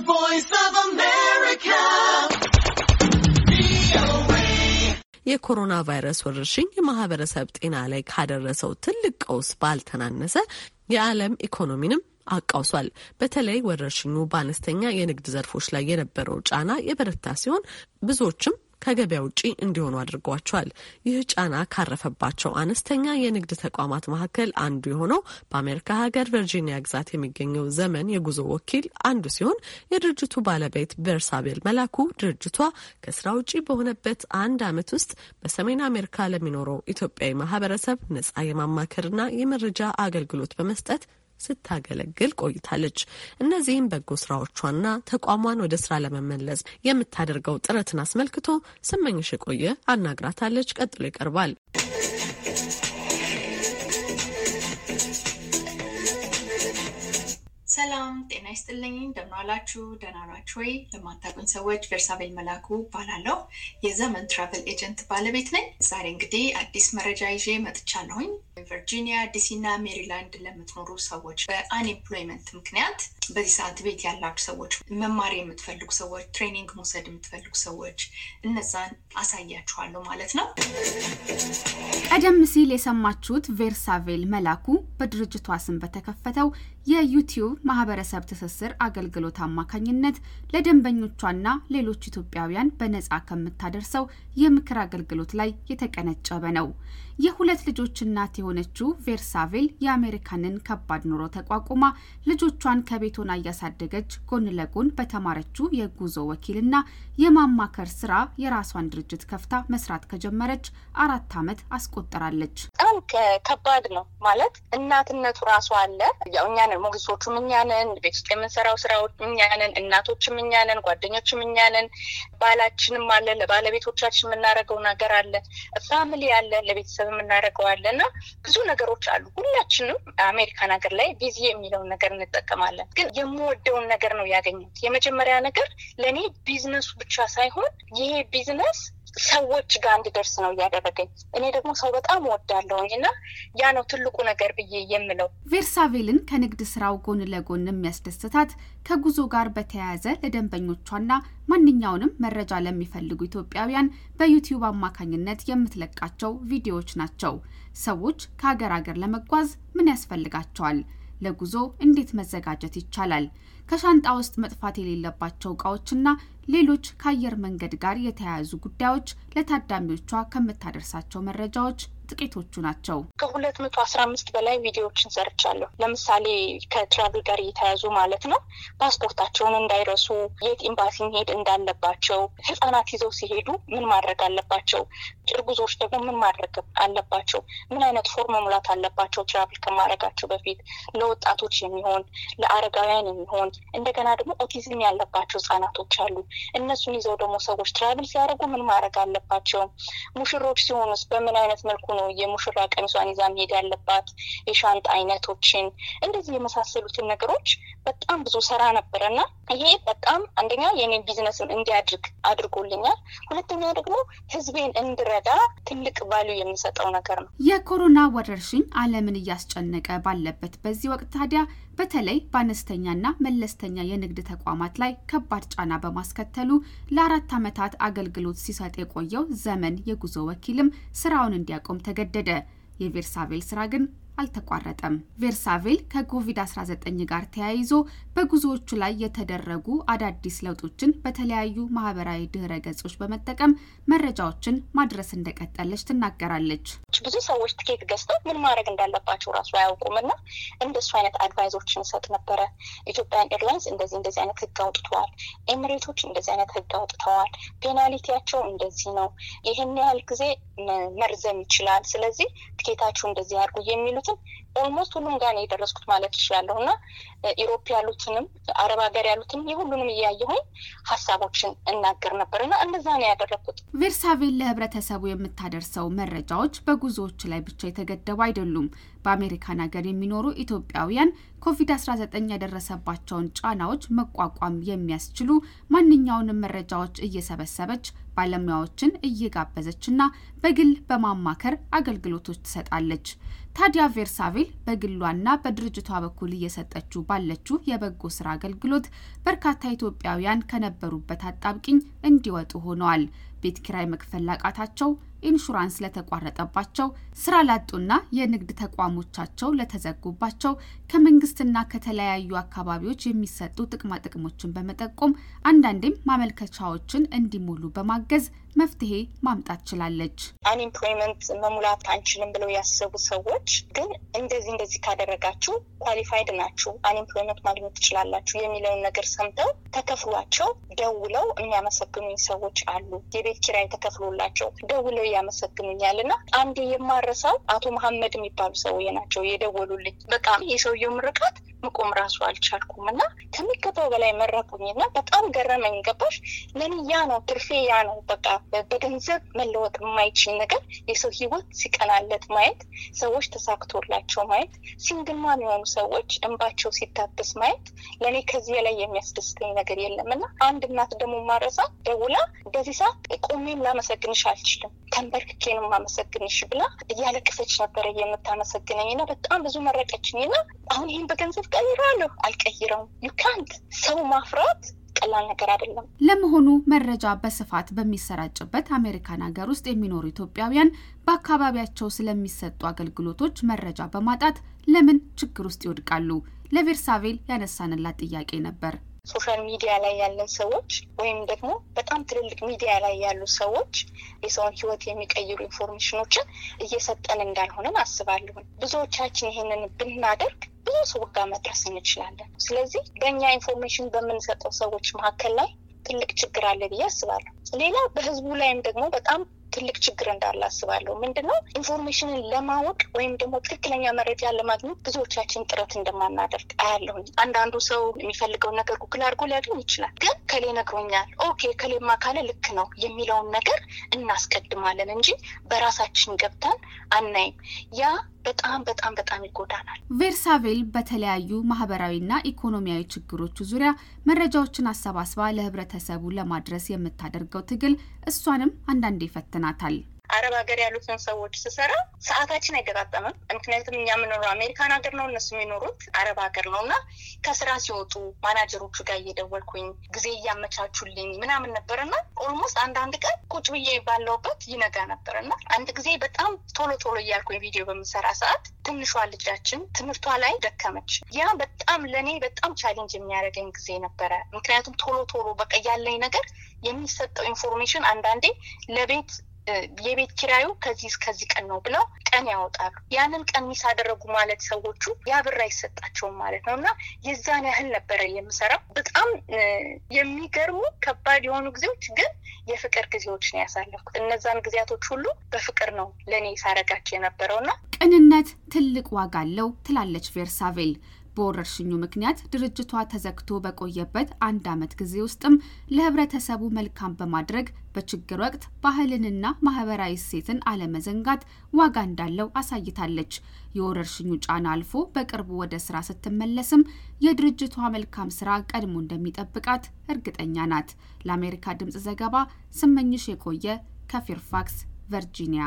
voice of America. የኮሮና ቫይረስ ወረርሽኝ የማህበረሰብ ጤና ላይ ካደረሰው ትልቅ ቀውስ ባልተናነሰ የዓለም ኢኮኖሚንም አቃውሷል። በተለይ ወረርሽኙ በአነስተኛ የንግድ ዘርፎች ላይ የነበረው ጫና የበረታ ሲሆን ብዙዎችም ከገበያ ውጪ እንዲሆኑ አድርጓቸዋል። ይህ ጫና ካረፈባቸው አነስተኛ የንግድ ተቋማት መካከል አንዱ የሆነው በአሜሪካ ሀገር ቨርጂኒያ ግዛት የሚገኘው ዘመን የጉዞ ወኪል አንዱ ሲሆን የድርጅቱ ባለቤት ቨርሳቤል መላኩ ድርጅቷ ከስራ ውጪ በሆነበት አንድ ዓመት ውስጥ በሰሜን አሜሪካ ለሚኖረው ኢትዮጵያዊ ማህበረሰብ ነጻ የማማከርና የመረጃ አገልግሎት በመስጠት ስታገለግል ቆይታለች። እነዚህም በጎ ስራዎቿና ተቋሟን ወደ ስራ ለመመለስ የምታደርገው ጥረትን አስመልክቶ ስመኝሽ የቆየ አናግራታለች። ቀጥሎ ይቀርባል። ሰላም ጤና ይስጥልኝ። እንደምን ዋላችሁ? ደህና ናችሁ ወይ? ለማታውቁኝ ሰዎች ቬርሳቤል መላኩ እባላለሁ። የዘመን travel agent ባለቤት ነኝ። ዛሬ እንግዲህ አዲስ መረጃ ይዤ መጥቻለሁኝ። ቨርጂኒያ፣ ዲሲ እና ሜሪላንድ ለምትኖሩ ሰዎች በ unemployment ምክንያት በዚህ ሰዓት ቤት ያላችሁ ሰዎች፣ መማር የምትፈልጉ ሰዎች፣ training መውሰድ የምትፈልጉ ሰዎች እነዛን አሳያችኋለሁ ማለት ነው። ቀደም ሲል የሰማችሁት ቬርሳቬል መላኩ በድርጅቷ ስም በተከፈተው የዩቲዩብ ማህበረሰብ ትስስር አገልግሎት አማካኝነት ለደንበኞቿና ሌሎች ኢትዮጵያውያን በነጻ ከምታደርሰው የምክር አገልግሎት ላይ የተቀነጨበ ነው። የሁለት ልጆች እናት የሆነችው ቬርሳቬል የአሜሪካንን ከባድ ኑሮ ተቋቁማ ልጆቿን ከቤት ሆና እያሳደገች ጎን ለጎን በተማረችው የጉዞ ወኪልና የማማከር ስራ የራሷን ድርጅት ከፍታ መስራት ከጀመረች አራት ዓመት አስቆጠራለች። በጣም ከባድ ነው ማለት እናትነቱ ራሱ አለ። ያው እኛ ነን ሞግዚቶቹም እኛ ነን፣ ቤት ውስጥ የምንሰራው ስራዎች እኛ ነን፣ እናቶችም እኛ ነን፣ ጓደኞችም እኛ ነን፣ ባላችንም አለ፣ ለባለቤቶቻችን የምናደርገው ነገር አለ፣ family አለ፣ ለቤተሰብ የምናደርገው አለ እና ብዙ ነገሮች አሉ። ሁላችንም አሜሪካን ሀገር ላይ busy የሚለውን ነገር እንጠቀማለን። ግን የምወደውን ነገር ነው ያገኘሁት። የመጀመሪያ ነገር ለእኔ ቢዝነሱ ብቻ ሳይሆን ይሄ ቢዝነስ ሰዎች ጋር እንድደርስ ነው እያደረገኝ። እኔ ደግሞ ሰው በጣም እወዳለሁኝ እና ያ ነው ትልቁ ነገር ብዬ የምለው። ቬርሳቬልን ከንግድ ስራው ጎን ለጎን የሚያስደስታት ከጉዞ ጋር በተያያዘ ለደንበኞቿና ማንኛውንም መረጃ ለሚፈልጉ ኢትዮጵያውያን በዩቲዩብ አማካኝነት የምትለቃቸው ቪዲዮዎች ናቸው። ሰዎች ከሀገር ሀገር ለመጓዝ ምን ያስፈልጋቸዋል? ለጉዞ እንዴት መዘጋጀት ይቻላል? ከሻንጣ ውስጥ መጥፋት የሌለባቸው እቃዎችና ሌሎች ከአየር መንገድ ጋር የተያያዙ ጉዳዮች ለታዳሚዎቿ ከምታደርሳቸው መረጃዎች ጥቂቶቹ ናቸው። ከሁለት መቶ አስራ አምስት በላይ ቪዲዮዎችን ሰርቻለሁ። ለምሳሌ ከትራቭል ጋር እየተያዙ ማለት ነው። ፓስፖርታቸውን እንዳይረሱ፣ የት ኤምባሲ መሄድ እንዳለባቸው፣ ህጻናት ይዘው ሲሄዱ ምን ማድረግ አለባቸው፣ እርጉዞች ደግሞ ምን ማድረግ አለባቸው፣ ምን አይነት ፎርም መሙላት አለባቸው travel ከማድረጋቸው በፊት፣ ለወጣቶች የሚሆን ለአረጋውያን የሚሆን እንደገና ደግሞ ኦቲዝም ያለባቸው ህጻናቶች አሉ። እነሱን ይዘው ደግሞ ሰዎች travel ሲያደርጉ ምን ማድረግ አለባቸው፣ ሙሽሮች ሲሆኑስ በምን አይነት መልኩ ነው የሙሽራ ቀሚሷን ይዛ መሄድ ያለባት፣ የሻንጣ አይነቶችን እንደዚህ የመሳሰሉትን ነገሮች በጣም ብዙ እሰራ ነበረ እና ይሄ በጣም አንደኛ የኔን ቢዝነስን እንዲያድግ አድርጎልኛል። ሁለተኛ ደግሞ ህዝቤን እንድረዳ ትልቅ ቫሉ የምሰጠው ነገር ነው። የኮሮና ወረርሽኝ ዓለምን እያስጨነቀ ባለበት በዚህ ወቅት ታዲያ በተለይ በአነስተኛና መለስተኛ የንግድ ተቋማት ላይ ከባድ ጫና በማስከተሉ ለአራት ዓመታት አገልግሎት ሲሰጥ የቆየው ዘመን የጉዞ ወኪልም ስራውን እንዲያቆም ተገደደ። የቬርሳቬል ስራ ግን አልተቋረጠም። ቬርሳቬል ከኮቪድ-19 ጋር ተያይዞ በጉዞዎቹ ላይ የተደረጉ አዳዲስ ለውጦችን በተለያዩ ማህበራዊ ድህረ ገጾች በመጠቀም መረጃዎችን ማድረስ እንደቀጠለች ትናገራለች። ብዙ ሰዎች ትኬት ገዝተው ምን ማድረግ እንዳለባቸው ራሱ አያውቁም እና እንደሱ አይነት advice ኦችን እንሰጥ ነበረ። ኢትዮጵያን ኤርላይንስ እንደዚህ እንደዚህ አይነት ህግ አውጥተዋል፣ ኤሚሬቶች እንደዚህ አይነት ህግ አውጥተዋል፣ penalty ያቸው እንደዚህ ነው፣ ይህን ያህል ጊዜ መርዘም ይችላል፣ ስለዚህ ትኬታችሁ እንደዚህ አድርጉ የሚሉትን almost ሁሉም ጋር ነው የደረስኩት ማለት ይችላለሁ እና Europe ያሉትንም አረብ ሀገር ያሉትንም የሁሉንም እያየሁኝ ሀሳቦችን እናገር ነበር እና እንደዛ ነው ያደረግኩት። ቬርሳቬል ለህብረተሰቡ የምታደርሰው መረጃዎች በጉዞዎች ላይ ብቻ የተገደቡ አይደሉም። በአሜሪካን ሀገር የሚኖሩ ኢትዮጵያውያን ኮቪድ-19 ያደረሰባቸውን ጫናዎች መቋቋም የሚያስችሉ ማንኛውንም መረጃዎች እየሰበሰበች ባለሙያዎችን እየጋበዘችና በግል በማማከር አገልግሎቶች ትሰጣለች። ታዲያ ቬርሳቬል በግሏና በድርጅቷ በኩል እየሰጠችው ባለችው የበጎ ስራ አገልግሎት በርካታ ኢትዮጵያውያን ከነበሩበት አጣብቂኝ እንዲወጡ ሆነዋል። ቤት ኪራይ መክፈል ላቃታቸው፣ ኢንሹራንስ ለተቋረጠባቸው፣ ስራ ላጡና የንግድ ተቋሞቻቸው ለተዘጉባቸው ከመንግስትና ከተለያዩ አካባቢዎች የሚሰጡ ጥቅማ ጥቅሞችን በመጠቆም አንዳንዴም ማመልከቻዎችን እንዲሞሉ በማገዝ መፍትሄ ማምጣት ችላለች። unemployment መሙላት አንችልም ብለው ያሰቡ ሰዎች ግን እንደዚህ እንደዚህ ካደረጋችሁ qualified ናችሁ፣ unemployment ማግኘት ትችላላችሁ የሚለውን ነገር ሰምተው ተከፍሏቸው ደውለው የሚያመሰግኑኝ ሰዎች አሉ። የቤት ኪራይ ተከፍሎላቸው ደውለው ያመሰግኑኛል። እና አንድ የማልረሳው አቶ መሐመድ የሚባሉ ሰውዬ ናቸው የደወሉልኝ። በቃ የሰውየው ምርቃት መቆም ራሱ አልቻልኩም እና ከሚገባው በላይ መረቁኝ እና በጣም ገረመኝ። ገባሽ? ለእኔ ያ ነው ትርፌ፣ ያ ነው በቃ በገንዘብ መለወጥ የማይችል ነገር የሰው ህይወት ሲቀናለት ማየት፣ ሰዎች ተሳክቶላቸው ማየት፣ single mom የሆኑ ሰዎች እንባቸው ሲታበስ ማየት ለእኔ ከዚህ ላይ የሚያስደስተኝ ነገር የለም እና አንድ እናት ደግሞ ማልረሳ ደውላ በዚህ ሰዓት ቆሜም ላመሰግንሽ አልችልም ተንበርክኬ ነው የማመሰግንሽ ብላ እያለቀሰች ነበረ የምታመሰግነኝ እና በጣም ብዙ መረቀችኝ እና አሁን ይህን በገንዘብ ቀይራለሁ አልቀይረውም። ዩካንት ሰው ማፍራት ቀላል ነገር አይደለም። ለመሆኑ መረጃ በስፋት በሚሰራጭበት አሜሪካን ሀገር ውስጥ የሚኖሩ ኢትዮጵያውያን በአካባቢያቸው ስለሚሰጡ አገልግሎቶች መረጃ በማጣት ለምን ችግር ውስጥ ይወድቃሉ? ለቬርሳቬል ያነሳንላት ጥያቄ ነበር። social media ላይ ያለን ሰዎች ወይም ደግሞ በጣም ትልልቅ ሚዲያ ላይ ያሉ ሰዎች የሰውን ሕይወት የሚቀይሩ information ኦችን እየሰጠን እንዳልሆነን አስባለሁን። ብዙዎቻችን ይሄንን ብናደርግ ብዙ ሰው ጋር መድረስ እንችላለን። ስለዚህ በእኛ information በምንሰጠው ሰዎች መካከል ላይ ትልቅ ችግር አለ ብዬ አስባለሁ። ሌላ በህዝቡ ላይም ደግሞ በጣም ትልቅ ችግር እንዳለ አስባለሁ። ምንድነው information ን ለማወቅ ወይም ደግሞ ትክክለኛ መረጃ ለማግኘት ብዙዎቻችን ጥረት እንደማናደርግ አያለሁኝ። አንዳንዱ ሰው የሚፈልገውን ነገር ጉግል አድርጎ ሊያገኝ ይችላል። ግን እከሌ ነግሮኛል፣ okay እከሌማ ካለ ልክ ነው የሚለውን ነገር እናስቀድማለን እንጂ በራሳችን ገብተን አናይም። ያ በጣም በጣም በጣም ይጎዳናል። ቬርሳቬል በተለያዩ ማህበራዊና ኢኮኖሚያዊ ችግሮቹ ዙሪያ መረጃዎችን አሰባስባ ለህብረተሰቡ ለማድረስ የምታደርገው ትግል እሷንም አንዳንዴ ይፈትናታል። አረብ ሀገር ያሉትን ሰዎች ስሰራ ሰዓታችን አይገጣጠምም። ምክንያቱም እኛ የምኖረው አሜሪካን ሀገር ነው፣ እነሱ የሚኖሩት አረብ ሀገር ነው እና ከስራ ሲወጡ ማናጀሮቹ ጋር እየደወልኩኝ ጊዜ እያመቻቹልኝ ምናምን ነበር እና almost አንዳንድ ቀን ቁጭ ብዬ ባለሁበት ይነጋ ነበር እና አንድ ጊዜ በጣም ቶሎ ቶሎ እያልኩኝ ቪዲዮ በምሰራ ሰዓት ትንሿ ልጃችን ትምህርቷ ላይ ደከመች። ያ በጣም ለእኔ በጣም challenge የሚያደርገኝ ጊዜ ነበረ። ምክንያቱም ቶሎ ቶሎ በቃ ያለኝ ነገር የሚሰጠው information አንዳንዴ ለቤት የቤት ኪራዩ ከዚህ እስከዚህ ቀን ነው ብለው ቀን ያወጣሉ። ያንን ቀን miss አደረጉ ማለት ሰዎቹ ያ ብር አይሰጣቸውም ማለት ነው እና የዛን ያህል ነበረ የምሰራው። በጣም የሚገርሙ ከባድ የሆኑ ጊዜዎች ግን የፍቅር ጊዜዎች ነው ያሳለፍኩት። እነዛን ጊዜያቶች ሁሉ በፍቅር ነው ለእኔ ሳረጋቸው የነበረው እና ቅንነት ትልቅ ዋጋ አለው ትላለች ቬርሳቬል። በወረርሽኙ ምክንያት ድርጅቷ ተዘግቶ በቆየበት አንድ ዓመት ጊዜ ውስጥም ለህብረተሰቡ መልካም በማድረግ በችግር ወቅት ባህልንና ማህበራዊ እሴትን አለመዘንጋት ዋጋ እንዳለው አሳይታለች። የወረርሽኙ ጫና አልፎ በቅርቡ ወደ ስራ ስትመለስም የድርጅቷ መልካም ስራ ቀድሞ እንደሚጠብቃት እርግጠኛ ናት። ለአሜሪካ ድምፅ ዘገባ ስመኝሽ የቆየ ከፌርፋክስ ቨርጂኒያ